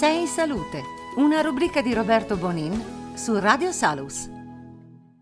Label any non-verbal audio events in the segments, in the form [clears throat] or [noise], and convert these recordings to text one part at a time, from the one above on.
Sei salute, una rubrica di Roberto Bonin su Radio Salus.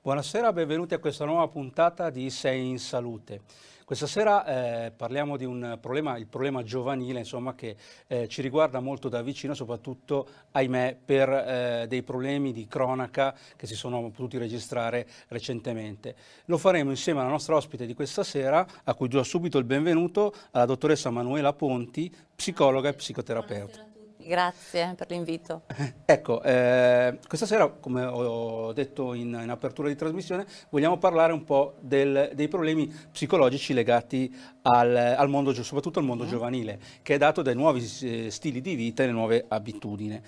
Buonasera, benvenuti a questa nuova puntata di Sei in salute. Questa sera eh, parliamo di un problema, il problema giovanile, insomma, che eh, ci riguarda molto da vicino, soprattutto, ahimè, per eh, dei problemi di cronaca che si sono potuti registrare recentemente. Lo faremo insieme alla nostra ospite di questa sera, a cui do subito il benvenuto, alla dottoressa Manuela Ponti, psicologa e psicoterapeuta. Grazie per l'invito. [laughs] Ecco, eh, questa sera, come ho detto in, in, apertura di trasmissione, vogliamo parlare un po' del, dei problemi psicologici legati al, al mondo, soprattutto al mondo mm. giovanile, che è dato dai nuovi eh, stili di vita e le nuove abitudini.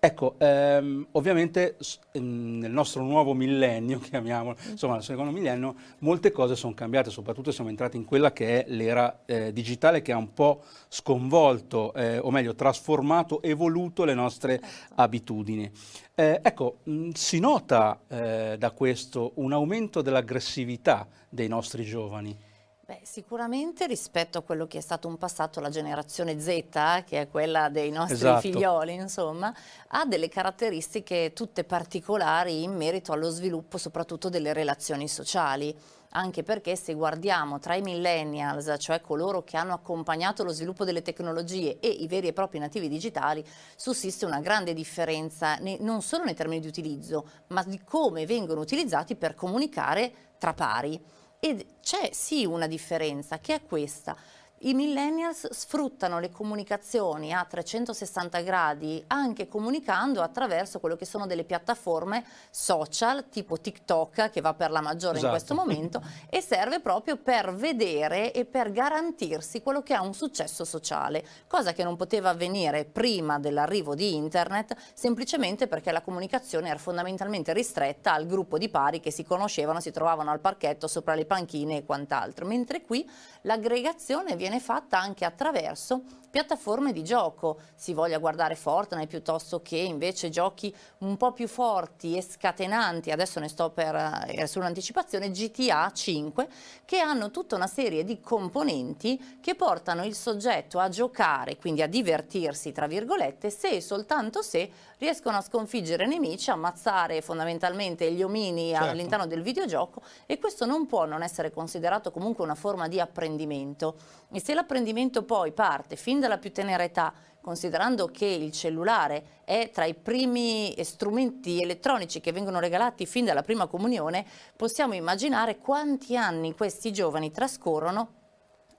Ecco, ehm, ovviamente ehm, nel nostro nuovo millennio, [laughs] chiamiamolo, insomma nel secondo millennio, molte cose sono cambiate, soprattutto siamo entrati in quella che è l'era eh, digitale che ha un po' sconvolto, eh, o meglio trasformato, evoluto le nostre certo. abitudini. Eh, ecco, mh, si nota eh, da questo un aumento dell'aggressività dei nostri giovani. Beh, sicuramente rispetto a quello che è stato un passato la generazione Z, che è quella dei nostri esatto. figlioli, insomma, ha delle caratteristiche tutte particolari in merito allo sviluppo soprattutto delle relazioni sociali anche perché se guardiamo tra i millennials, cioè coloro che hanno accompagnato lo sviluppo delle tecnologie e i veri e propri nativi digitali, sussiste una grande differenza non solo nei termini di utilizzo, ma di come vengono utilizzati per comunicare tra pari. E c'è sì una differenza, che è questa. I millennials sfruttano le comunicazioni a 360 gradi anche comunicando attraverso quello che sono delle piattaforme social tipo TikTok che va per la maggiore esatto. in questo momento [laughs] e serve proprio per vedere e per garantirsi quello che ha un successo sociale, cosa che non poteva avvenire prima dell'arrivo di internet semplicemente perché la comunicazione era fondamentalmente ristretta al gruppo di pari che si conoscevano, si trovavano al parchetto sopra le panchine e quant'altro, mentre qui l'aggregazione viene viene fatta anche attraverso piattaforme di gioco, si voglia guardare Fortnite piuttosto che invece giochi un po' più forti e scatenanti, adesso ne sto per eh, sull'anticipazione, GTA 5, che hanno tutta una serie di componenti che portano il soggetto a giocare, quindi a divertirsi, tra virgolette, se e soltanto se riescono a sconfiggere nemici, ammazzare fondamentalmente gli omini certo. all'interno del videogioco e questo non può non essere considerato comunque una forma di apprendimento. E se l'apprendimento poi parte fin dalla più tenera età, considerando che il cellulare è tra i primi strumenti elettronici che vengono regalati fin dalla prima comunione, possiamo immaginare quanti anni questi giovani trascorrono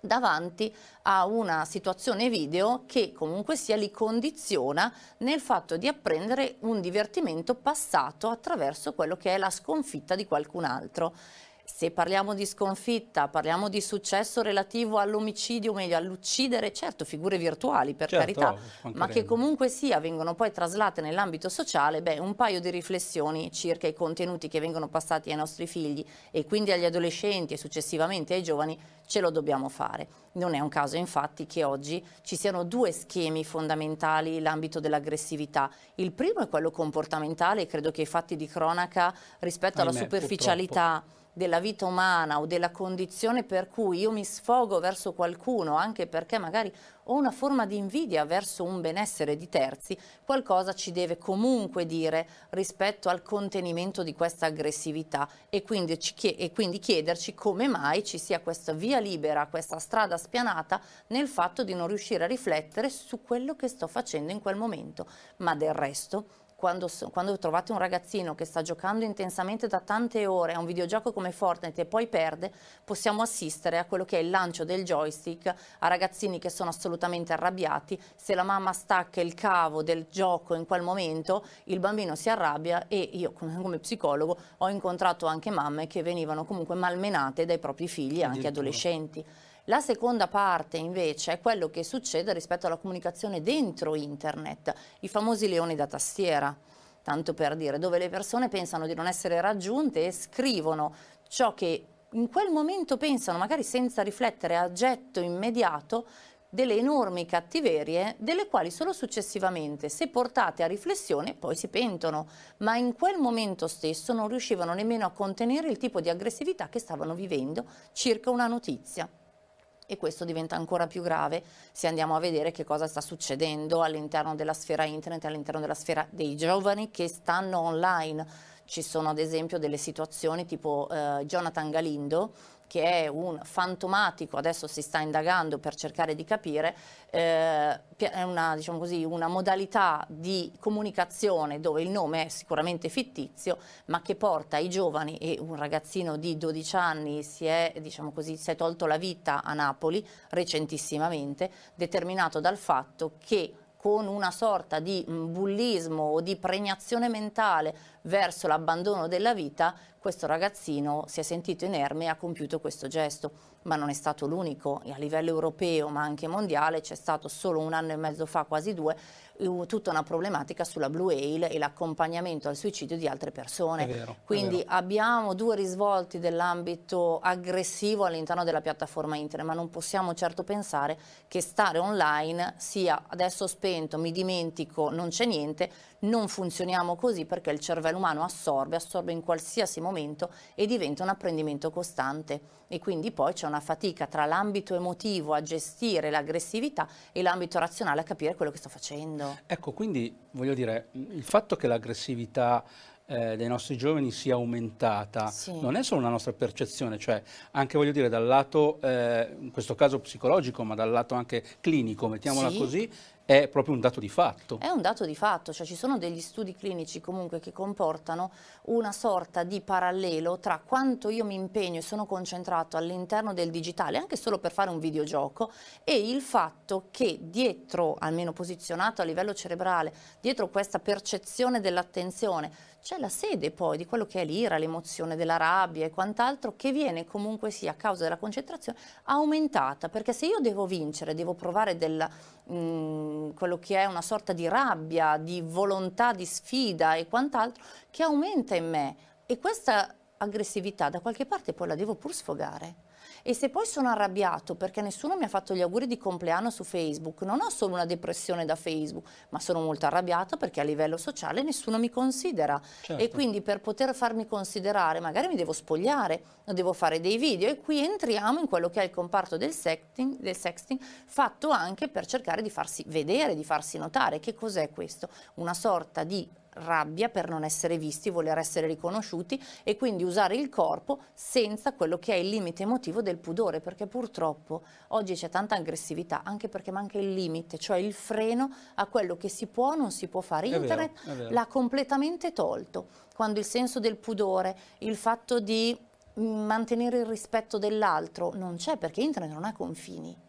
davanti a una situazione video che comunque sia li condiziona nel fatto di apprendere un divertimento passato attraverso quello che è la sconfitta di qualcun altro. Se parliamo di sconfitta, parliamo di successo relativo all'omicidio, o meglio all'uccidere, certo figure virtuali per certo, carità, ma che comunque sia vengono poi traslate nell'ambito sociale, beh un paio di riflessioni circa i contenuti che vengono passati ai nostri figli e quindi agli adolescenti e successivamente ai giovani ce lo dobbiamo fare. Non è un caso infatti che oggi ci siano due schemi fondamentali nell'ambito dell'aggressività. Il primo è quello comportamentale, credo che i fatti di cronaca rispetto Ahimè, alla superficialità purtroppo della vita umana o della condizione per cui io mi sfogo verso qualcuno anche perché magari ho una forma di invidia verso un benessere di terzi, qualcosa ci deve comunque dire rispetto al contenimento di questa aggressività e quindi, e quindi chiederci come mai ci sia questa via libera, questa strada spianata nel fatto di non riuscire a riflettere su quello che sto facendo in quel momento. Ma del resto quando, quando, trovate un ragazzino che sta giocando intensamente da tante ore a un videogioco come Fortnite e poi perde, possiamo assistere a quello che è il lancio del joystick a ragazzini che sono assolutamente arrabbiati. Se la mamma stacca il cavo del gioco in quel momento, il bambino si arrabbia e io come psicologo ho incontrato anche mamme che venivano comunque malmenate dai propri figli, anche adolescenti. La seconda parte invece è quello che succede rispetto alla comunicazione dentro internet, i famosi leoni da tastiera, tanto per dire, dove le persone pensano di non essere raggiunte e scrivono ciò che in quel momento pensano, magari senza riflettere a getto immediato, delle enormi cattiverie delle quali solo successivamente, se portate a riflessione, poi si pentono, ma in quel momento stesso non riuscivano nemmeno a contenere il tipo di aggressività che stavano vivendo circa una notizia. E questo diventa ancora più grave se andiamo a vedere che cosa sta succedendo all'interno della sfera internet, all'interno della sfera dei giovani che stanno online. Ci sono ad esempio delle situazioni tipo eh, Jonathan Galindo che è un fantomatico, adesso si sta indagando per cercare di capire, eh, è una, diciamo così, una, modalità di comunicazione dove il nome è sicuramente fittizio, ma che porta i giovani e un ragazzino di 12 anni si è, diciamo così, si è tolto la vita a Napoli recentissimamente, determinato dal fatto che con una sorta di bullismo o di pregnazione mentale verso l'abbandono della vita, questo ragazzino si è sentito inerme e ha compiuto questo gesto. Ma non è stato l'unico, a livello europeo ma anche mondiale c'è stato solo un anno e mezzo fa, quasi due, tutta una problematica sulla Blue Whale e l'accompagnamento al suicidio di altre persone. Vero, Quindi abbiamo due risvolti dell'ambito aggressivo all'interno della piattaforma internet, ma non possiamo certo pensare che stare online sia adesso spento, mi dimentico, non c'è niente, non funzioniamo così perché il cervello umano assorbe, assorbe in qualsiasi momento e diventa un apprendimento costante e quindi poi c'è una fatica tra l'ambito emotivo a gestire l'aggressività e l'ambito razionale a capire quello che sto facendo. Ecco, quindi voglio dire, il fatto che l'aggressività eh, dei nostri giovani sia aumentata sì. non è solo una nostra percezione, cioè anche voglio dire dal lato, eh, in questo caso psicologico, ma dal lato anche clinico, mettiamola sì. così, è proprio un dato di fatto. È un dato di fatto, cioè ci sono degli studi clinici comunque che comportano una sorta di parallelo tra quanto io mi impegno e sono concentrato all'interno del digitale, anche solo per fare un videogioco, e il fatto che dietro, almeno posizionato a livello cerebrale, dietro questa percezione dell'attenzione, c'è la sede poi di quello che è l'ira, l'emozione della rabbia e quant'altro che viene comunque sia a causa della concentrazione aumentata, perché se io devo vincere, devo provare della, mh, mm, quello che è una sorta di rabbia, di volontà, di sfida e quant'altro, che aumenta in me e questa aggressività da qualche parte poi la devo pur sfogare. E se poi sono arrabbiato perché nessuno mi ha fatto gli auguri di compleanno su Facebook, non ho solo una depressione da Facebook, ma sono molto arrabbiato perché a livello sociale nessuno mi considera. Certo. E quindi per poter farmi considerare magari mi devo spogliare, devo fare dei video e qui entriamo in quello che è il comparto del sexting, del sexting fatto anche per cercare di farsi vedere, di farsi notare. Che cos'è questo? Una sorta di rabbia per non essere visti, voler essere riconosciuti e quindi usare il corpo senza quello che è il limite emotivo del pudore, perché purtroppo oggi c'è tanta aggressività anche perché manca il limite, cioè il freno a quello che si può o non si può fare. Internet l'ha completamente tolto, quando il senso del pudore, il fatto di mm, mantenere il rispetto dell'altro non c'è perché internet non ha confini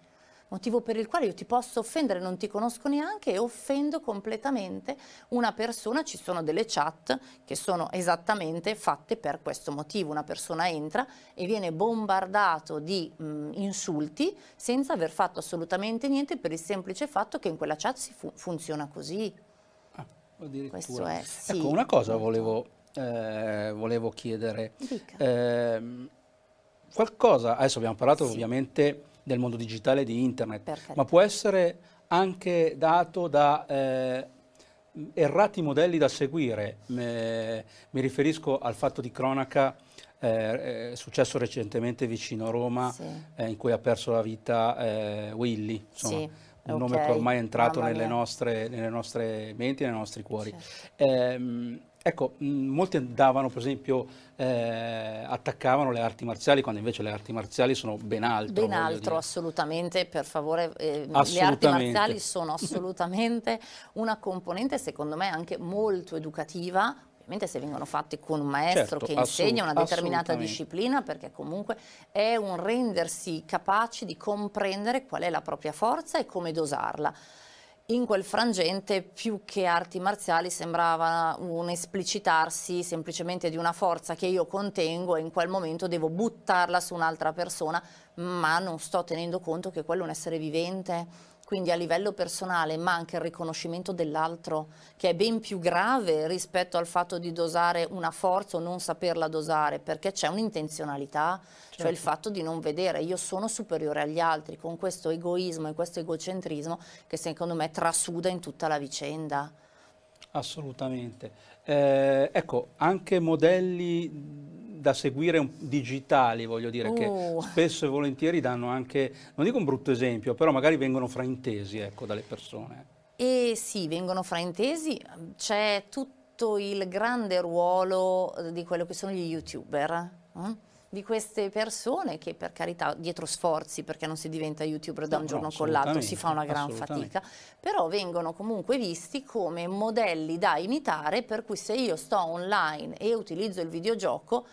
motivo per il quale io ti posso offendere, non ti conosco neanche e offendo completamente una persona, ci sono delle chat che sono esattamente fatte per questo motivo, una persona entra e viene bombardato di mh, insulti senza aver fatto assolutamente niente per il semplice fatto che in quella chat si fu funziona così. Ah, Questo è, sì. Ecco, una cosa volevo, eh, volevo chiedere. Eh, qualcosa, adesso abbiamo parlato sì. ovviamente del mondo digitale di internet, ma può essere anche dato da eh, errati modelli da seguire. Me, mi riferisco al fatto di cronaca eh, successo recentemente vicino a Roma, sì. eh, in cui ha perso la vita eh, Willy, insomma, sì, un okay. nome che ormai è entrato nelle nostre, nelle nostre, menti e nei nostri cuori. Certo. Ecco, mh, molti andavano, per esempio, eh, attaccavano le arti marziali, quando invece le arti marziali sono ben altro. Ben altro, assolutamente, per favore. Eh, assolutamente. Le arti marziali sono [laughs] assolutamente una componente, secondo me, anche molto educativa, ovviamente se vengono fatte con un maestro certo, che insegna una determinata disciplina, perché comunque è un rendersi capaci di comprendere qual è la propria forza e come dosarla in quel frangente più che arti marziali sembrava un esplicitarsi semplicemente di una forza che io contengo e in quel momento devo buttarla su un'altra persona, ma non sto tenendo conto che quello è un essere vivente quindi a livello personale manca il riconoscimento dell'altro, che è ben più grave rispetto al fatto di dosare una forza o non saperla dosare, perché c'è un'intenzionalità, certo. cioè il certo. fatto di non vedere io sono superiore agli altri, con questo egoismo e questo egocentrismo che secondo me trasuda in tutta la vicenda. Assolutamente. Eh, ecco, anche modelli da seguire digitali, voglio dire, uh. che spesso e volentieri danno anche, non dico un brutto esempio, però magari vengono fraintesi ecco, dalle persone. E sì, vengono fraintesi, c'è tutto il grande ruolo eh, di quello che sono gli youtuber. Eh? di queste persone che per carità dietro sforzi perché non si diventa youtuber da un no, giorno no, con l'altro, si fa una gran fatica, però vengono comunque visti come modelli da imitare per cui se io sto online e utilizzo il videogioco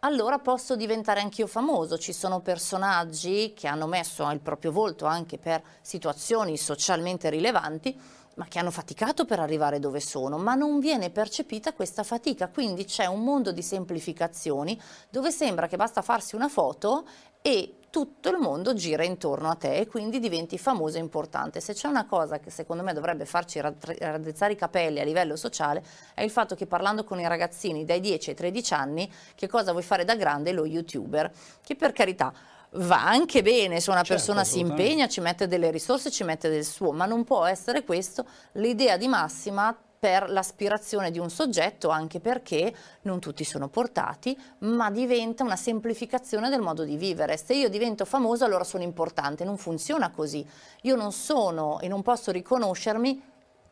allora posso diventare anch'io famoso. Ci sono personaggi che hanno messo il proprio volto anche per situazioni socialmente rilevanti ma che hanno faticato per arrivare dove sono, ma non viene percepita questa fatica, quindi c'è un mondo di semplificazioni dove sembra che basta farsi una foto e tutto il mondo gira intorno a te e quindi diventi famoso e importante. Se c'è una cosa che secondo me dovrebbe farci raddrizzare i capelli a livello sociale è il fatto che parlando con i ragazzini dai 10 ai 13 anni che cosa vuoi fare da grande? Lo youtuber, che per carità va anche bene se una certo, persona si impegna, ci mette delle risorse, ci mette del suo, ma non può essere questo l'idea di massima per l'aspirazione di un soggetto, anche perché non tutti sono portati, ma diventa una semplificazione del modo di vivere. Se io divento famoso allora sono importante, non funziona così. Io non sono e non posso riconoscermi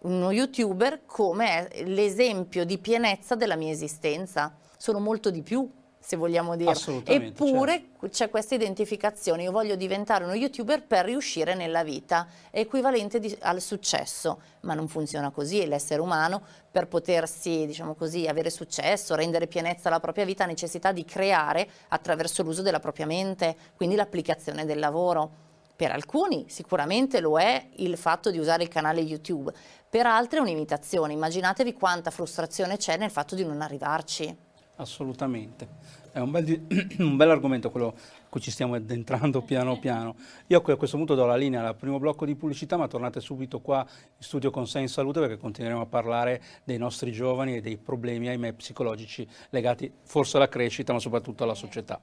uno youtuber come l'esempio di pienezza della mia esistenza. Sono molto di più se vogliamo dire. Eppure certo. c'è questa identificazione, io voglio diventare uno youtuber per riuscire nella vita, è equivalente di, al successo, ma non funziona così, l'essere umano per potersi, diciamo così, avere successo, rendere pienezza alla propria vita ha necessità di creare attraverso l'uso della propria mente, quindi l'applicazione del lavoro. Per alcuni sicuramente lo è il fatto di usare il canale YouTube, per altri è un'imitazione. Immaginatevi quanta frustrazione c'è nel fatto di non arrivarci. Assolutamente, è un bel, [clears throat] un bel argomento quello a cui ci stiamo addentrando piano piano. Io a questo punto do la linea al primo blocco di pubblicità, ma tornate subito qua in studio con Sei in Salute perché continueremo a parlare dei nostri giovani e dei problemi, ahimè, psicologici legati forse alla crescita, ma soprattutto alla società.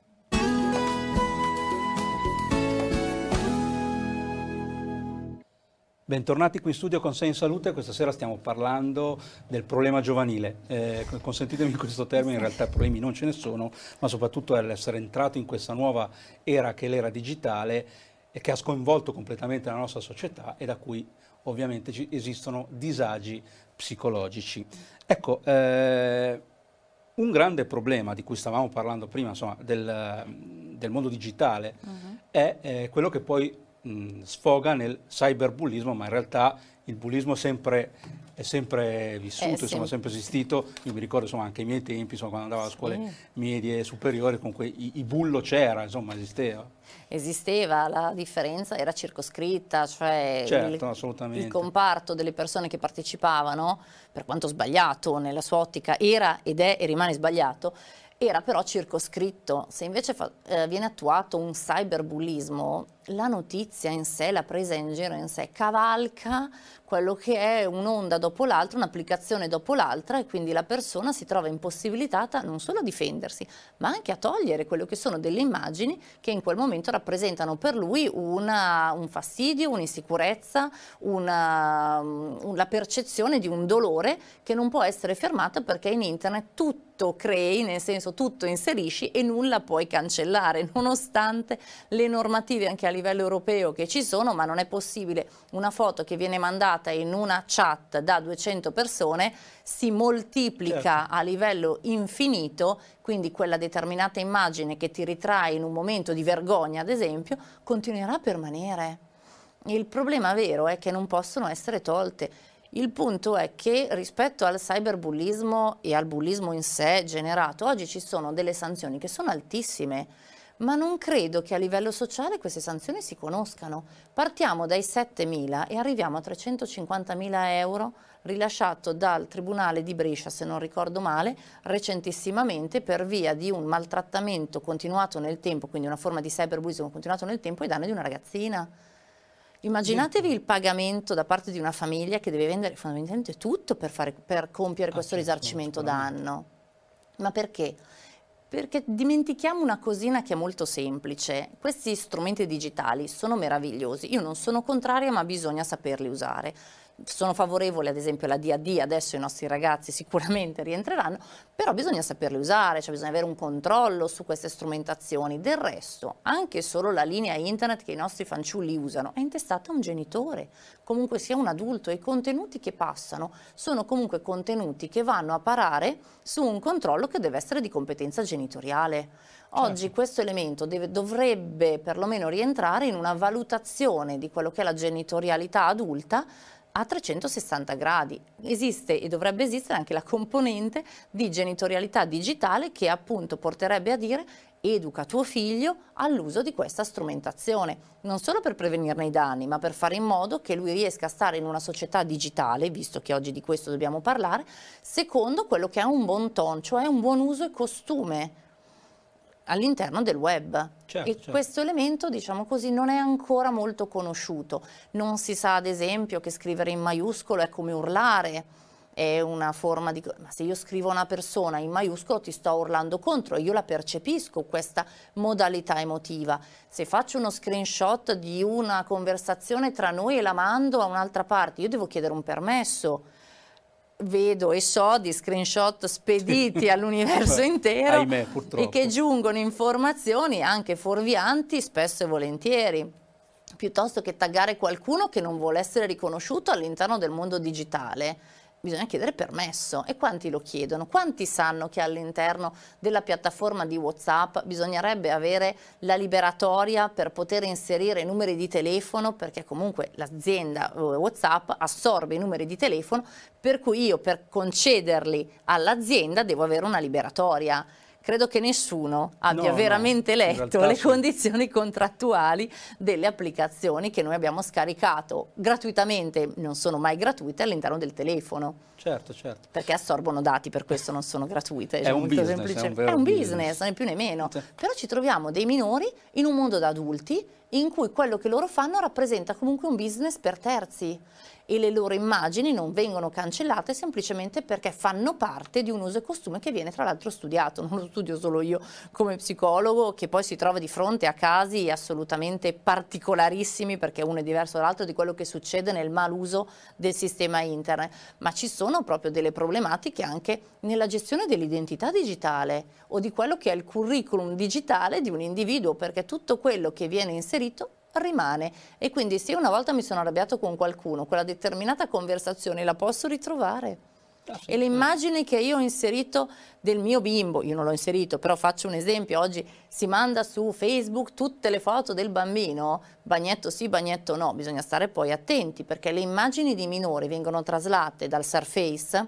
Bentornati qui in studio con Sei in Salute, questa sera stiamo parlando del problema giovanile. Eh, consentitemi questo termine, in realtà problemi non ce ne sono, ma soprattutto l'essere entrato in questa nuova era che è l'era digitale e che ha sconvolto completamente la nostra società e da cui ovviamente esistono disagi psicologici. Ecco, eh, un grande problema di cui stavamo parlando prima, insomma, del, del mondo digitale, uh-huh. è eh, quello che poi mh, sfoga nel cyberbullismo, ma in realtà il bullismo sempre, è sempre vissuto, eh, insomma, è sempre esistito. Io mi ricordo insomma, anche ai miei tempi, insomma, quando andavo a scuole sì. medie e superiori, comunque i, i bullo c'era, insomma, esisteva. Esisteva, la differenza era circoscritta, cioè certo, il, il, comparto delle persone che partecipavano, per quanto sbagliato nella sua ottica, era ed è e rimane sbagliato, era però circoscritto. Se invece fa, eh, viene attuato un cyberbullismo, la notizia in sé, la presa in giro in sé, cavalca quello che è un'onda dopo l'altra, un'applicazione dopo l'altra e quindi la persona si trova impossibilitata non solo a difendersi, ma anche a togliere quello che sono delle immagini che in quel momento rappresentano per lui una, un fastidio, un'insicurezza, una, un, la percezione di un dolore che non può essere fermata perché in internet tutto crei, nel senso tutto inserisci e nulla puoi cancellare, nonostante le normative anche a livello europeo che ci sono, ma non è possibile una foto che viene mandata in una chat da 200 persone si moltiplica certo. a livello infinito, quindi quella determinata immagine che ti ritrae in un momento di vergogna, ad esempio, continuerà a permanere. Il problema vero è che non possono essere tolte. Il punto è che rispetto al cyberbullismo e al bullismo in sé generato, oggi ci sono delle sanzioni che sono altissime ma non credo che a livello sociale queste sanzioni si conoscano. Partiamo dai 7.000 e arriviamo a 350.000 euro rilasciato dal Tribunale di Brescia, se non ricordo male, recentissimamente per via di un maltrattamento continuato nel tempo, quindi una forma di cyberbullismo continuato nel tempo ai danni di una ragazzina. Immaginatevi il pagamento da parte di una famiglia che deve vendere fondamentalmente tutto per, fare, per compiere ah, questo certo, risarcimento danno. Ma perché? Perché dimentichiamo una cosina che è molto semplice. Questi strumenti digitali sono meravigliosi. Io non sono contraria, ma bisogna saperli usare. Sono favorevole ad esempio alla DAD, adesso i nostri ragazzi [laughs] sicuramente rientreranno, però bisogna saperli usare, cioè bisogna avere un controllo su queste strumentazioni. Del resto, anche solo la linea internet che i nostri fanciulli usano è intestata a un genitore, comunque sia un adulto e i contenuti che passano sono comunque contenuti che vanno a parare su un controllo che deve essere di competenza genitoriale. Oggi certo. questo elemento deve, dovrebbe perlomeno rientrare in una valutazione di quello che è la genitorialità adulta a 360 gradi. Esiste e dovrebbe esistere anche la componente di genitorialità digitale che appunto porterebbe a dire educa tuo figlio all'uso di questa strumentazione, non solo per prevenirne i danni, ma per fare in modo che lui riesca a stare in una società digitale, visto che oggi di questo dobbiamo parlare, secondo quello che è un buon ton, cioè un buon uso e costume all'interno del web. Certo, e certo. questo elemento, diciamo così, non è ancora molto conosciuto. Non si sa, ad esempio, che scrivere in maiuscolo è come urlare, è una forma di... ma se io scrivo una persona in maiuscolo ti sto urlando contro, io la percepisco questa modalità emotiva. Se faccio uno screenshot di una conversazione tra noi e la mando a un'altra parte, io devo chiedere un permesso vedo e so di screenshot spediti [laughs] all'universo intero Ahimè, e che giungono informazioni anche fuorvianti spesso e volentieri piuttosto che taggare qualcuno che non vuole essere riconosciuto all'interno del mondo digitale bisogna chiedere permesso. E quanti lo chiedono? Quanti sanno che all'interno della piattaforma di Whatsapp bisognerebbe avere la liberatoria per poter inserire numeri di telefono? Perché comunque l'azienda eh, Whatsapp assorbe i numeri di telefono per cui io per concederli all'azienda devo avere una liberatoria credo che nessuno abbia no, veramente no, letto le sì. condizioni contrattuali delle applicazioni che noi abbiamo scaricato gratuitamente, non sono mai gratuite, all'interno del telefono. Certo, certo. Perché assorbono dati, per questo non sono gratuite. È, è un business, semplice. È un, è un business, né più né meno. Però ci troviamo dei minori in un mondo da adulti in cui quello che loro fanno rappresenta comunque un business per terzi. E le loro immagini non vengono cancellate semplicemente perché fanno parte di un uso e costume che viene tra l'altro studiato, non lo studio solo io come psicologo che poi si trova di fronte a casi assolutamente particolarissimi perché uno è diverso dall'altro di quello che succede nel maluso del sistema internet, ma ci sono proprio delle problematiche anche nella gestione dell'identità digitale o di quello che è il curriculum digitale di un individuo perché tutto quello che viene inserito rimane e quindi se una volta mi sono arrabbiato con qualcuno, quella determinata conversazione la posso ritrovare. Ah, e le immagini che io ho inserito del mio bimbo, io non l'ho inserito, però faccio un esempio, oggi si manda su Facebook tutte le foto del bambino, bagnetto sì, bagnetto no, bisogna stare poi attenti perché le immagini di minori vengono traslate dal Surface,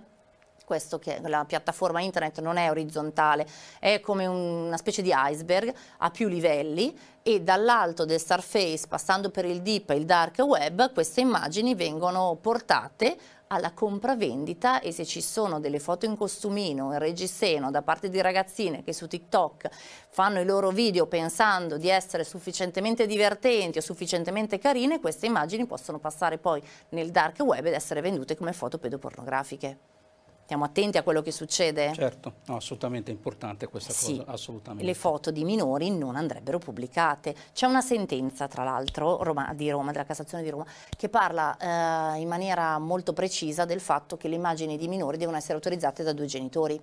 questo che la piattaforma internet non è orizzontale, è come una specie di iceberg a più livelli e dall'alto del surface, passando per il deep e il dark web, queste immagini vengono portate alla compravendita e se ci sono delle foto in costumino, in reggiseno da parte di ragazzine che su TikTok fanno i loro video pensando di essere sufficientemente divertenti o sufficientemente carine, queste immagini possono passare poi nel dark web ed essere vendute come foto pedopornografiche. Stiamo attenti a quello che succede? Certo, no, assolutamente importante questa sì, cosa, assolutamente. Le foto di minori non andrebbero pubblicate. C'è una sentenza, tra l'altro, di Roma, della Cassazione di Roma, che parla eh, in maniera molto precisa del fatto che le immagini di minori devono essere autorizzate da due genitori.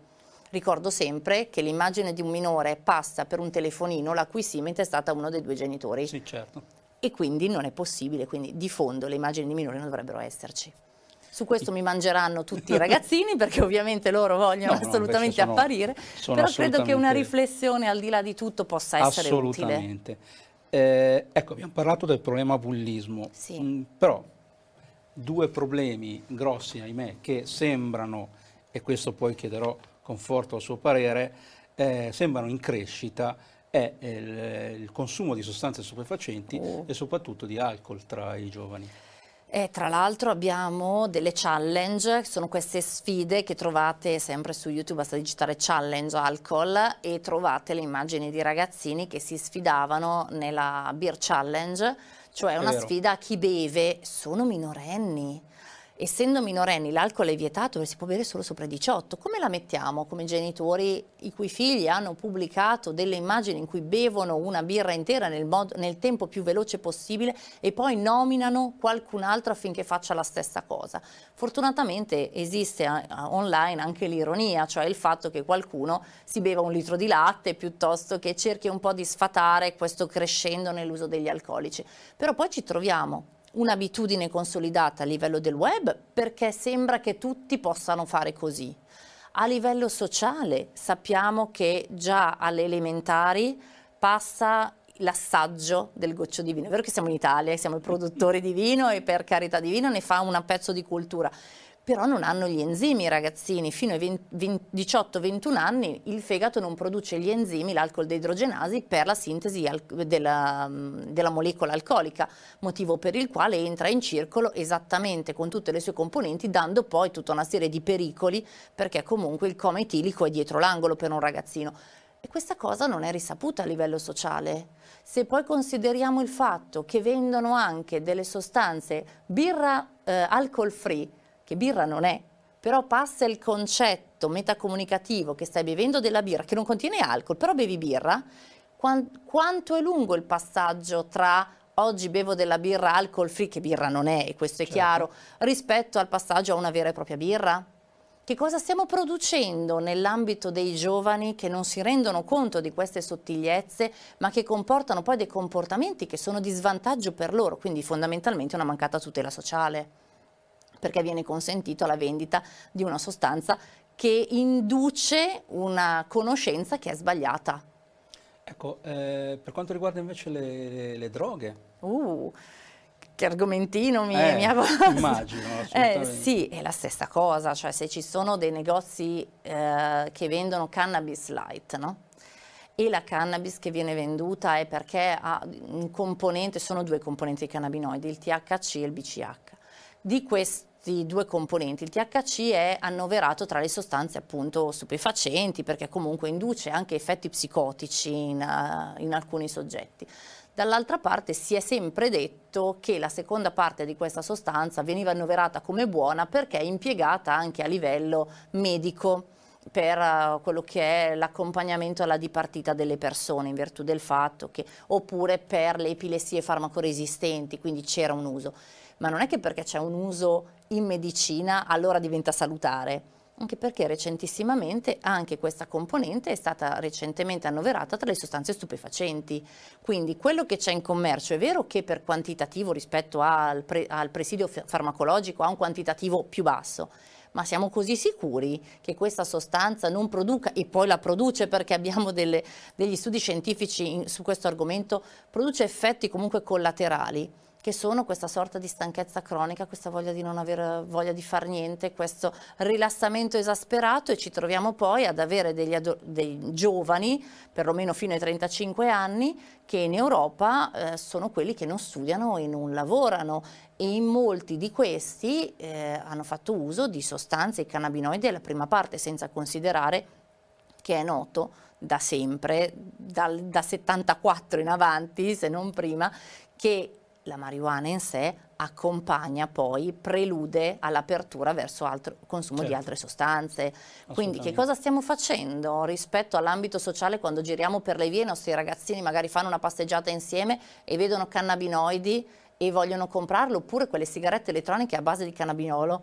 Ricordo sempre che l'immagine di un minore passa per un telefonino la cui SIM è stata uno dei due genitori. Sì, certo. E quindi non è possibile, quindi di fondo le immagini di minori non dovrebbero esserci. Su questo mi mangeranno tutti i ragazzini perché ovviamente loro vogliono no, assolutamente sono, apparire, sono però assolutamente credo che una riflessione al di là di tutto possa essere assolutamente. utile. Eh, ecco, abbiamo parlato del problema bullismo, sì. mm, però due problemi grossi, ahimè, che sembrano, e questo poi chiederò conforto al suo parere, eh, sembrano in crescita è il, il, consumo di sostanze stupefacenti oh. e soprattutto di alcol tra i giovani. E tra l'altro abbiamo delle challenge, sono queste sfide che trovate sempre su YouTube, basta digitare challenge alcol e trovate le immagini di ragazzini che si sfidavano nella beer challenge, cioè una sfida a chi beve, sono minorenni essendo minorenni l'alcol è vietato e si può bere solo sopra i 18, come la mettiamo come genitori i cui figli hanno pubblicato delle immagini in cui bevono una birra intera nel, modo, nel tempo più veloce possibile e poi nominano qualcun altro affinché faccia la stessa cosa? Fortunatamente esiste online anche l'ironia, cioè il fatto che qualcuno si beva un litro di latte piuttosto che cerchi un po' di sfatare questo crescendo nell'uso degli alcolici. Però poi ci troviamo un'abitudine consolidata a livello del web perché sembra che tutti possano fare così. A livello sociale sappiamo che già alle elementari passa l'assaggio del goccio di vino. È vero che siamo in Italia, siamo i produttori di vino e per carità di vino ne fa un pezzo di cultura, però non hanno gli enzimi i ragazzini, fino ai 18-21 anni il fegato non produce gli enzimi, l'alcol deidrogenasi, per la sintesi della, della, molecola alcolica, motivo per il quale entra in circolo esattamente con tutte le sue componenti, dando poi tutta una serie di pericoli, perché comunque il coma etilico è dietro l'angolo per un ragazzino. E questa cosa non è risaputa a livello sociale. Se poi consideriamo il fatto che vendono anche delle sostanze birra eh, alcol free, che birra non è, però passa il concetto metacomunicativo che stai bevendo della birra, che non contiene alcol, però bevi birra, quanto è lungo il passaggio tra oggi bevo della birra alcol free, che birra non è, e questo è certo. chiaro, rispetto al passaggio a una vera e propria birra? Che cosa stiamo producendo nell'ambito dei giovani che non si rendono conto di queste sottigliezze, ma che comportano poi dei comportamenti che sono di svantaggio per loro, quindi fondamentalmente una mancata tutela sociale? Perché viene consentito la vendita di una sostanza che induce una conoscenza che è sbagliata. Ecco, eh, per quanto riguarda invece le, le, le droghe. Uh, che argomentino mi, eh, mi ha... Immagino, [laughs] eh, Sì, è la stessa cosa, cioè se ci sono dei negozi eh, che vendono cannabis light, no? E la cannabis che viene venduta è perché ha un componente, sono due componenti dei cannabinoidi, il THC e il BCH. Di questo questi due componenti. Il THC è annoverato tra le sostanze appunto stupefacenti perché comunque induce anche effetti psicotici in, uh, in alcuni soggetti. Dall'altra parte si è sempre detto che la seconda parte di questa sostanza veniva annoverata come buona perché è impiegata anche a livello medico per uh, quello che è l'accompagnamento alla dipartita delle persone in virtù del fatto che oppure per le epilessie farmacoresistenti, quindi c'era un uso ma non è che perché c'è un uso in medicina allora diventa salutare, anche perché recentissimamente anche questa componente è stata recentemente annoverata tra le sostanze stupefacenti. Quindi quello che c'è in commercio è vero che per quantitativo rispetto al, pre, al presidio farmacologico ha un quantitativo più basso, ma siamo così sicuri che questa sostanza non produca, e poi la produce perché abbiamo delle, degli studi scientifici in, su questo argomento, produce effetti comunque collaterali che sono questa sorta di stanchezza cronica, questa voglia di non avere voglia di fare niente, questo rilassamento esasperato e ci troviamo poi ad avere degli dei giovani, perlomeno fino ai 35 anni, che in Europa eh, sono quelli che non studiano e non lavorano. E in molti di questi eh, hanno fatto uso di sostanze, i cannabinoidi alla prima parte, senza considerare che è noto da sempre, dal, da 74 in avanti, se non prima, che la marijuana in sé accompagna poi, prelude all'apertura verso altro, consumo certo. di altre sostanze. Quindi che cosa stiamo facendo rispetto all'ambito sociale quando giriamo per le vie, i nostri ragazzini magari fanno una passeggiata insieme e vedono cannabinoidi e vogliono comprarlo, oppure quelle sigarette elettroniche a base di cannabinolo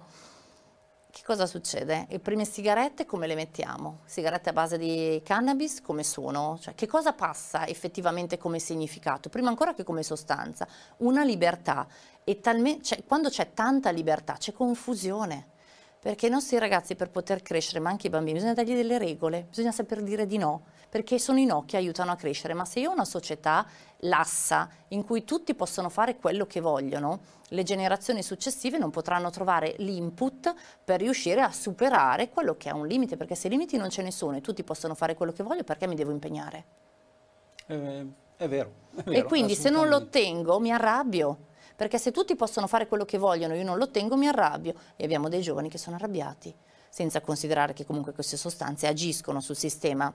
che cosa succede? Le prime sigarette come le mettiamo? Sigarette a base di cannabis come sono? Cioè, che cosa passa effettivamente come significato? Prima ancora che come sostanza. Una libertà. E cioè, quando c'è tanta libertà c'è confusione perché i nostri ragazzi per poter crescere, ma anche i bambini, bisogna dargli delle regole, bisogna saper dire di no, perché sono i no che aiutano a crescere, ma se io ho una società lassa in cui tutti possono fare quello che vogliono, le generazioni successive non potranno trovare l'input per riuscire a superare quello che è un limite, perché se limiti non ce ne sono e tutti possono fare quello che voglio, perché mi devo impegnare? Eh, è vero. È vero e quindi se non lo ottengo mi arrabbio perché se tutti possono fare quello che vogliono e io non lo ottengo mi arrabbio e abbiamo dei giovani che sono arrabbiati, senza considerare che comunque queste sostanze agiscono sul sistema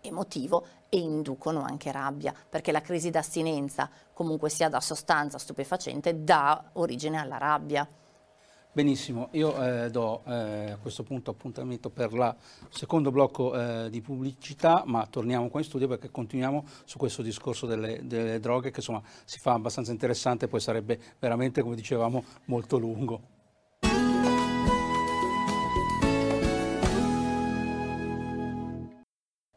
emotivo e inducono anche rabbia, perché la crisi d'astinenza, comunque sia da sostanza stupefacente, dà origine alla rabbia. Benissimo, io eh, do eh, a questo punto appuntamento per il secondo blocco eh, di pubblicità, ma torniamo qua in studio perché continuiamo su questo discorso delle, delle droghe che insomma si fa abbastanza interessante e poi sarebbe veramente, come dicevamo, molto lungo.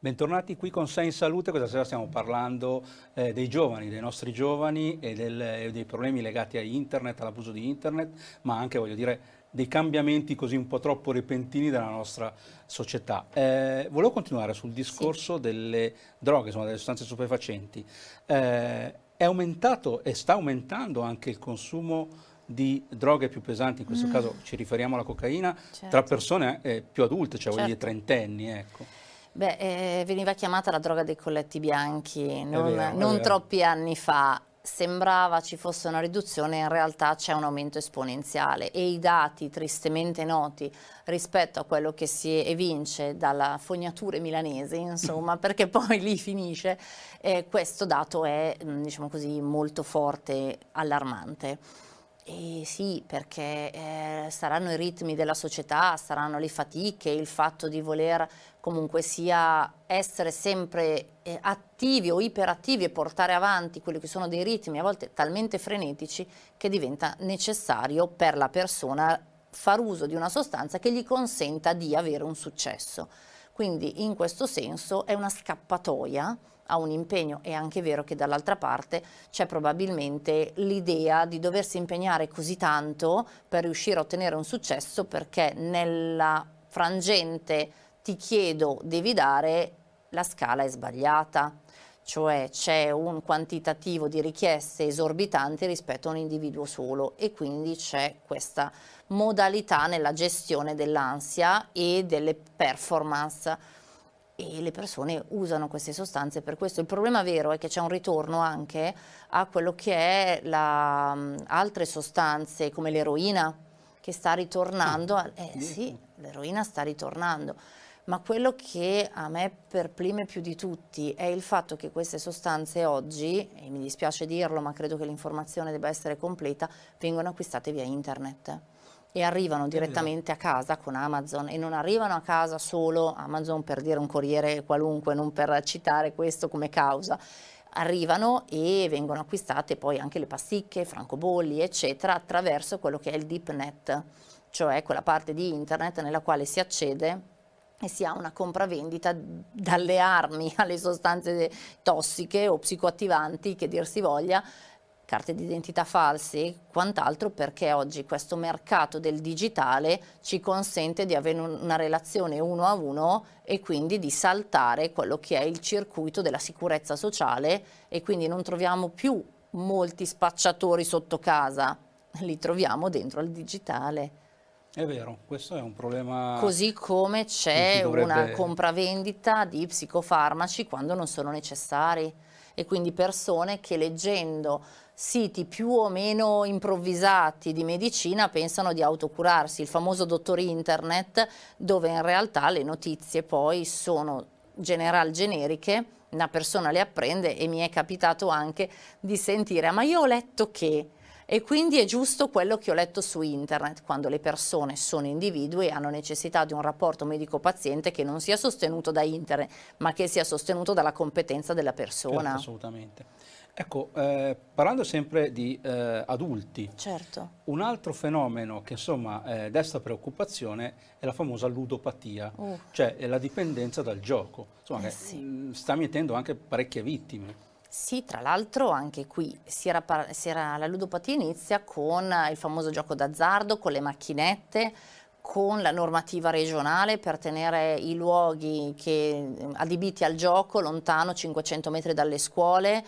Bentornati qui con Sei in Salute, questa sera stiamo parlando eh, dei giovani, dei nostri giovani e del, dei problemi legati a internet, all'abuso di internet, ma anche, voglio dire, dei cambiamenti così un po' troppo repentini della nostra società. Eh, volevo continuare sul discorso sì. delle droghe, insomma, delle sostanze stupefacenti. Eh, è aumentato e sta aumentando anche il consumo di droghe più pesanti, in questo mm. caso ci riferiamo alla cocaina, certo. tra persone eh, più adulte, cioè certo. voglio dire trentenni. Ecco. Beh, eh, veniva chiamata la droga dei colletti bianchi non, vero, non troppi anni fa. Sembrava ci fosse una riduzione, in realtà c'è un aumento esponenziale e i dati tristemente noti rispetto a quello che si evince dalla fognature milanese, insomma, [laughs] perché poi lì finisce, eh, questo dato è, mm, diciamo così, molto forte, allarmante. Eh sì, perché eh, saranno i ritmi della società, saranno le fatiche, il fatto di voler comunque sia essere sempre eh, attivi o iperattivi e portare avanti quelli che sono dei ritmi a volte talmente frenetici che diventa necessario per la persona far uso di una sostanza che gli consenta di avere un successo. Quindi in questo senso è una scappatoia a un impegno. È anche vero che dall'altra parte c'è probabilmente l'idea di doversi impegnare così tanto per riuscire a ottenere un successo perché nella frangente ti chiedo, devi dare, la scala è sbagliata cioè c'è un quantitativo di richieste esorbitanti rispetto a un individuo solo e quindi c'è questa modalità nella gestione dell'ansia e delle performance e le persone usano queste sostanze per questo. Il problema vero è che c'è un ritorno anche a quello che è la, altre sostanze come l'eroina che sta ritornando, a, eh sì, l'eroina sta ritornando, ma quello che a me perplime più di tutti è il fatto che queste sostanze oggi, e mi dispiace dirlo ma credo che l'informazione debba essere completa, vengono acquistate via internet e arrivano direttamente a casa con Amazon e non arrivano a casa solo Amazon per dire un corriere qualunque, non per citare questo come causa. Arrivano e vengono acquistate poi anche le pasticche, francobolli, eccetera, attraverso quello che è il deep net, cioè quella parte di internet nella quale si accede e si ha una compravendita dalle armi alle sostanze tossiche o psicoattivanti, che dir si voglia, carte d'identità false quant'altro perché oggi questo mercato del digitale ci consente di avere una relazione uno a uno e quindi di saltare quello che è il circuito della sicurezza sociale e quindi non troviamo più molti spacciatori sotto casa, li troviamo dentro al digitale. È vero, questo è un problema. Così come c'è dovrebbe... una compravendita di psicofarmaci quando non sono necessari e quindi persone che leggendo siti più o meno improvvisati di medicina pensano di autocurarsi, il famoso dottor internet dove in realtà le notizie poi sono general generiche, una persona le apprende e mi è capitato anche di sentire ma io ho letto che e quindi è giusto quello che ho letto su internet, quando le persone sono individui e hanno necessità di un rapporto medico-paziente che non sia sostenuto da internet, ma che sia sostenuto dalla competenza della persona. Certo, assolutamente. Ecco, eh, parlando sempre di eh, adulti, certo. un altro fenomeno che insomma eh, desta preoccupazione è la famosa ludopatia, uh. cioè la dipendenza dal gioco, insomma, che sì. mh, sta mietendo anche parecchie vittime. Sì, tra l'altro anche qui si era, si era, la ludopatia inizia con il famoso gioco d'azzardo, con le macchinette, con la normativa regionale per tenere i luoghi che, adibiti al gioco lontano 500 metri dalle scuole,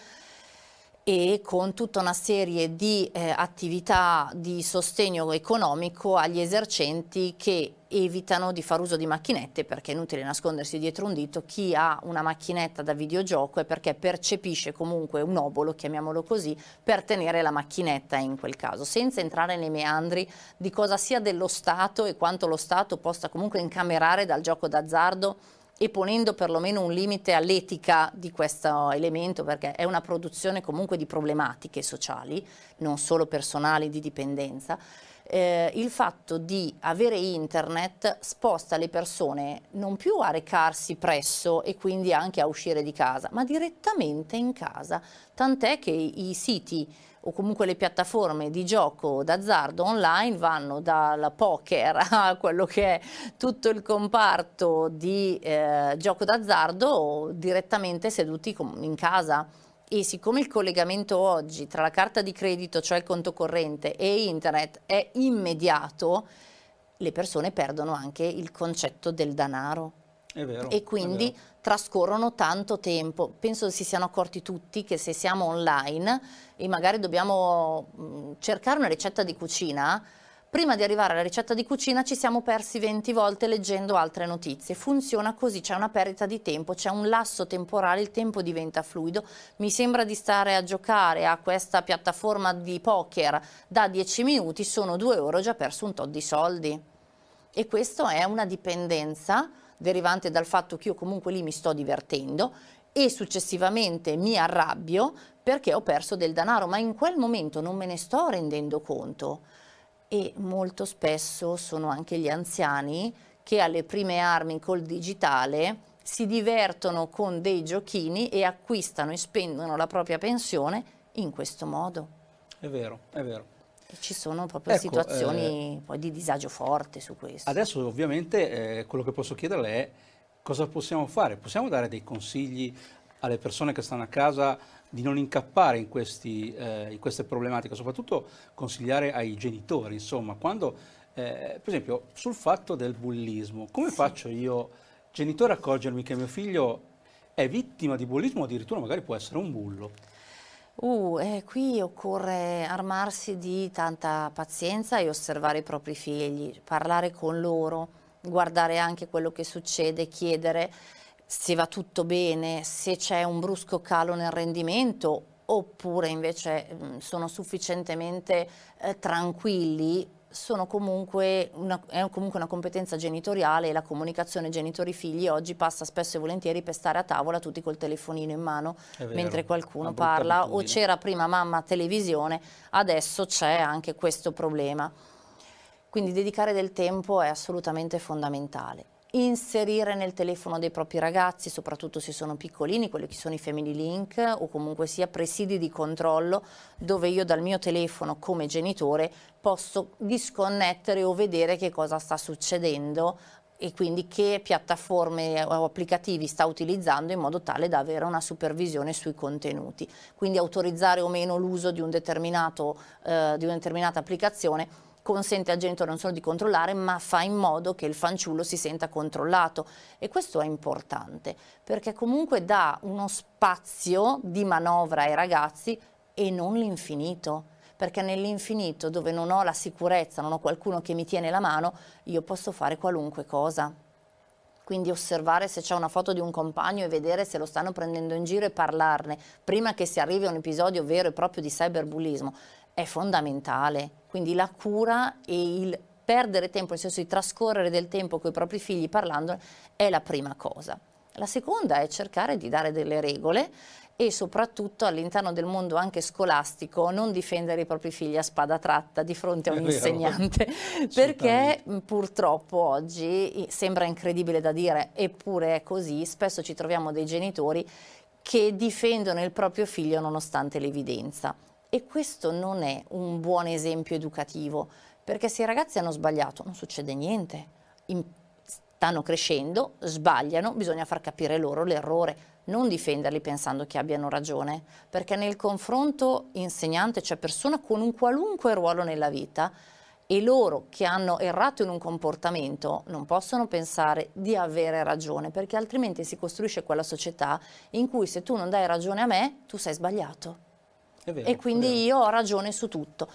e con tutta una serie di eh, attività di sostegno economico agli esercenti che evitano di far uso di macchinette perché è inutile nascondersi dietro un dito chi ha una macchinetta da videogioco è perché percepisce comunque un obolo, chiamiamolo così, per tenere la macchinetta in quel caso, senza entrare nei meandri di cosa sia dello Stato e quanto lo Stato possa comunque incamerare dal gioco d'azzardo e ponendo perlomeno un limite all'etica di questo elemento perché è una produzione comunque di problematiche sociali, non solo personali di dipendenza, eh, il fatto di avere internet sposta le persone non più a recarsi presso e quindi anche a uscire di casa, ma direttamente in casa, tant'è che i siti o comunque le piattaforme di gioco d'azzardo online vanno dal poker [laughs] a quello che è tutto il comparto di eh, gioco d'azzardo direttamente seduti in casa e siccome il collegamento oggi tra la carta di credito, cioè il conto corrente, e internet è immediato, le persone perdono anche il concetto del denaro. Vero, e quindi trascorrono tanto tempo. Penso si siano accorti tutti che se siamo online e magari dobbiamo cercare una ricetta di cucina, prima di arrivare alla ricetta di cucina ci siamo persi 20 volte leggendo altre notizie. Funziona così, c'è una perdita di tempo, c'è un lasso temporale, il tempo diventa fluido. Mi sembra di stare a giocare a questa piattaforma di poker da 10 minuti, sono 2 euro, ho già perso un tot di soldi. E questa è una dipendenza derivante dal fatto che io comunque lì mi sto divertendo e successivamente mi arrabbio perché ho perso del denaro, ma in quel momento non me ne sto rendendo conto e molto spesso sono anche gli anziani che alle prime armi col digitale si divertono con dei giochini e acquistano e spendono la propria pensione in questo modo. È vero, è vero. Ci sono proprio ecco, situazioni eh, poi di disagio forte su questo. Adesso ovviamente eh, quello che posso chiederle è cosa possiamo fare? Possiamo dare dei consigli alle persone che stanno a casa di non incappare in, questi, eh, in, queste problematiche, soprattutto consigliare ai genitori, insomma, quando, eh, per esempio, sul fatto del bullismo, come sì. faccio io, genitore, a accorgermi che mio figlio è vittima di bullismo o addirittura magari può essere un bullo? Uh, eh, qui occorre armarsi di tanta pazienza e osservare i propri figli, parlare con loro, guardare anche quello che succede, chiedere se va tutto bene, se c'è un brusco calo nel rendimento oppure invece mh, mm, sono sufficientemente eh, tranquilli, comunque una, è comunque una competenza genitoriale e la comunicazione genitori-figli oggi passa spesso e volentieri per stare a tavola tutti col telefonino in mano vero, mentre qualcuno parla abitudine. o c'era prima mamma televisione, adesso c'è anche questo problema. Quindi dedicare del tempo è assolutamente fondamentale inserire nel telefono dei propri ragazzi, soprattutto se sono piccolini, quelli che sono i family link o comunque sia presidi di controllo dove io dal mio telefono come genitore posso disconnettere o vedere che cosa sta succedendo e quindi che piattaforme o applicativi sta utilizzando in modo tale da avere una supervisione sui contenuti. Quindi autorizzare o meno l'uso di, un eh, di una determinata applicazione consente al genitore non solo di controllare, ma fa in modo che il fanciullo si senta controllato. E questo è importante, perché comunque dà uno spazio di manovra ai ragazzi e non l'infinito. Perché nell'infinito, dove non ho la sicurezza, non ho qualcuno che mi tiene la mano, io posso fare qualunque cosa. Quindi osservare se c'è una foto di un compagno e vedere se lo stanno prendendo in giro e parlarne, prima che si arrivi a un episodio vero e proprio di cyberbullismo, è fondamentale. Quindi la cura e il perdere tempo, nel senso di trascorrere del tempo con i propri figli parlando, è la prima cosa. La seconda è cercare di dare delle regole e soprattutto all'interno del mondo anche scolastico non difendere i propri figli a spada tratta di fronte a un insegnante [laughs] [laughs] perché purtroppo oggi sembra incredibile da dire eppure è così spesso ci troviamo dei genitori che difendono il proprio figlio nonostante l'evidenza e questo non è un buon esempio educativo, perché se i ragazzi hanno sbagliato non succede niente, In, stanno crescendo, sbagliano, bisogna far capire loro l'errore, non difenderli pensando che abbiano ragione, perché nel confronto insegnante, cioè persona con un qualunque ruolo nella vita, e loro che hanno errato in un comportamento non possono pensare di avere ragione, perché altrimenti si costruisce quella società in cui se tu non dai ragione a me, tu sei sbagliato. Vero, e quindi io ho ragione su tutto.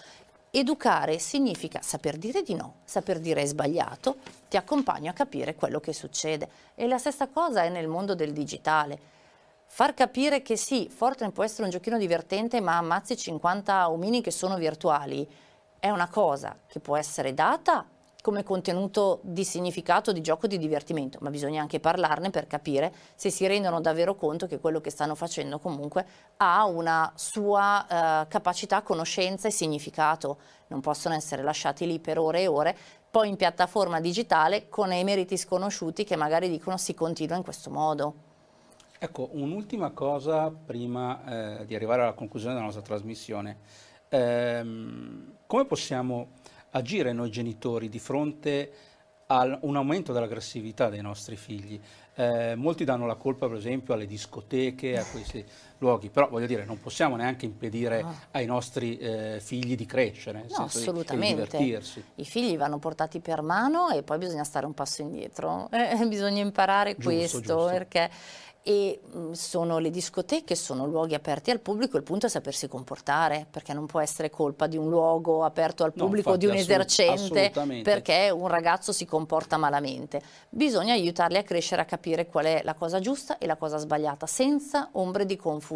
Educare significa saper dire di no, saper dire è sbagliato, ti accompagno a capire quello che succede. E la stessa cosa è nel mondo del digitale. Far capire che sì, Fortnite può essere un giochino divertente, ma ammazzi 50 omini che sono virtuali, è una cosa che può essere data come contenuto di significato, di gioco, di divertimento, ma bisogna anche parlarne per capire se si rendono davvero conto che quello che stanno facendo comunque ha una sua eh, capacità, conoscenza e significato non possono essere lasciati lì per ore e ore, poi in piattaforma digitale con emeriti sconosciuti che magari dicono si continua in questo modo. Ecco, un'ultima cosa prima eh, di arrivare alla conclusione della nostra trasmissione. Ehm, come possiamo agire noi genitori di fronte a un aumento dell'aggressività dei nostri figli? Eh, molti danno la colpa per esempio alle discoteche, a questi luoghi, però voglio dire non possiamo neanche impedire no. ai nostri eh, figli di crescere, no, assolutamente. Di, di divertirsi. I figli vanno portati per mano e poi bisogna stare un passo indietro, [laughs] eh, bisogna imparare giusto, questo giusto. perché e mm, sono le discoteche, sono luoghi aperti al pubblico, il punto è sapersi comportare, perché non può essere colpa di un luogo aperto al pubblico, no, infatti, di un esercente, perché un ragazzo si comporta malamente. Bisogna aiutarli a crescere, a capire qual è la cosa giusta e la cosa sbagliata, senza ombre di confusione.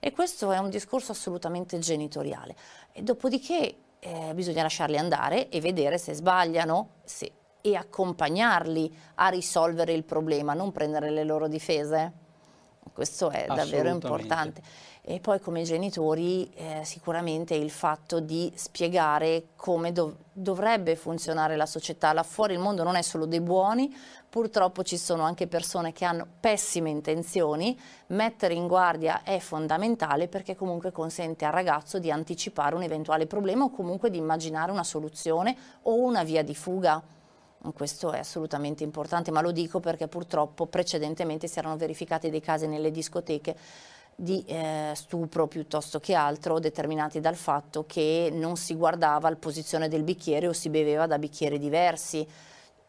E questo è un discorso assolutamente genitoriale. E dopodiché eh, bisogna lasciarli andare e vedere se sbagliano, se e accompagnarli a risolvere il problema, non prendere le loro difese. Questo è davvero importante. E poi come genitori eh, sicuramente il fatto di spiegare come dov dovrebbe funzionare la società. Là fuori il mondo non è solo dei buoni, purtroppo ci sono anche persone che hanno pessime intenzioni. Mettere in guardia è fondamentale perché comunque consente al ragazzo di anticipare un eventuale problema o comunque di immaginare una soluzione o una via di fuga. Questo è assolutamente importante, ma lo dico perché purtroppo precedentemente si erano verificati dei casi nelle discoteche di eh, stupro piuttosto che altro determinati dal fatto che non si guardava la posizione del bicchiere o si beveva da bicchieri diversi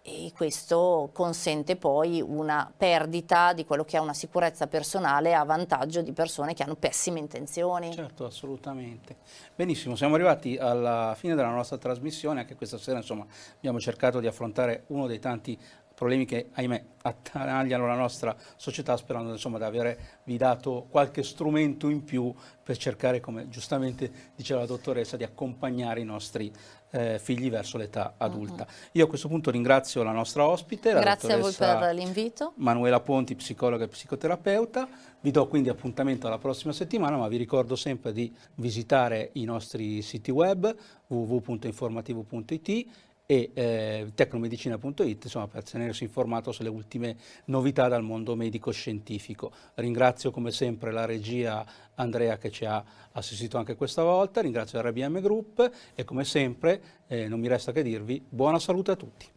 e questo consente poi una perdita di quello che è una sicurezza personale a vantaggio di persone che hanno pessime intenzioni. Certo, assolutamente. Benissimo, siamo arrivati alla fine della nostra trasmissione, anche questa sera insomma, abbiamo cercato di affrontare uno dei tanti problemi che, ahimè, attanagliano la nostra società, sperando insomma, di avervi dato qualche strumento in più per cercare, come giustamente diceva la dottoressa, di accompagnare i nostri eh, figli verso l'età adulta. Uh-huh. Io a questo punto ringrazio la nostra ospite, la Grazie a voi per l'invito. Manuela Ponti, psicologa e psicoterapeuta. Vi do quindi appuntamento alla prossima settimana, ma vi ricordo sempre di visitare i nostri siti web www.informativo.it e eh, tecnomedicina.it insomma, per tenersi informato sulle ultime novità dal mondo medico-scientifico. Ringrazio come sempre la regia Andrea che ci ha assistito anche questa volta, ringrazio RBM Group e come sempre eh, non mi resta che dirvi buona salute a tutti.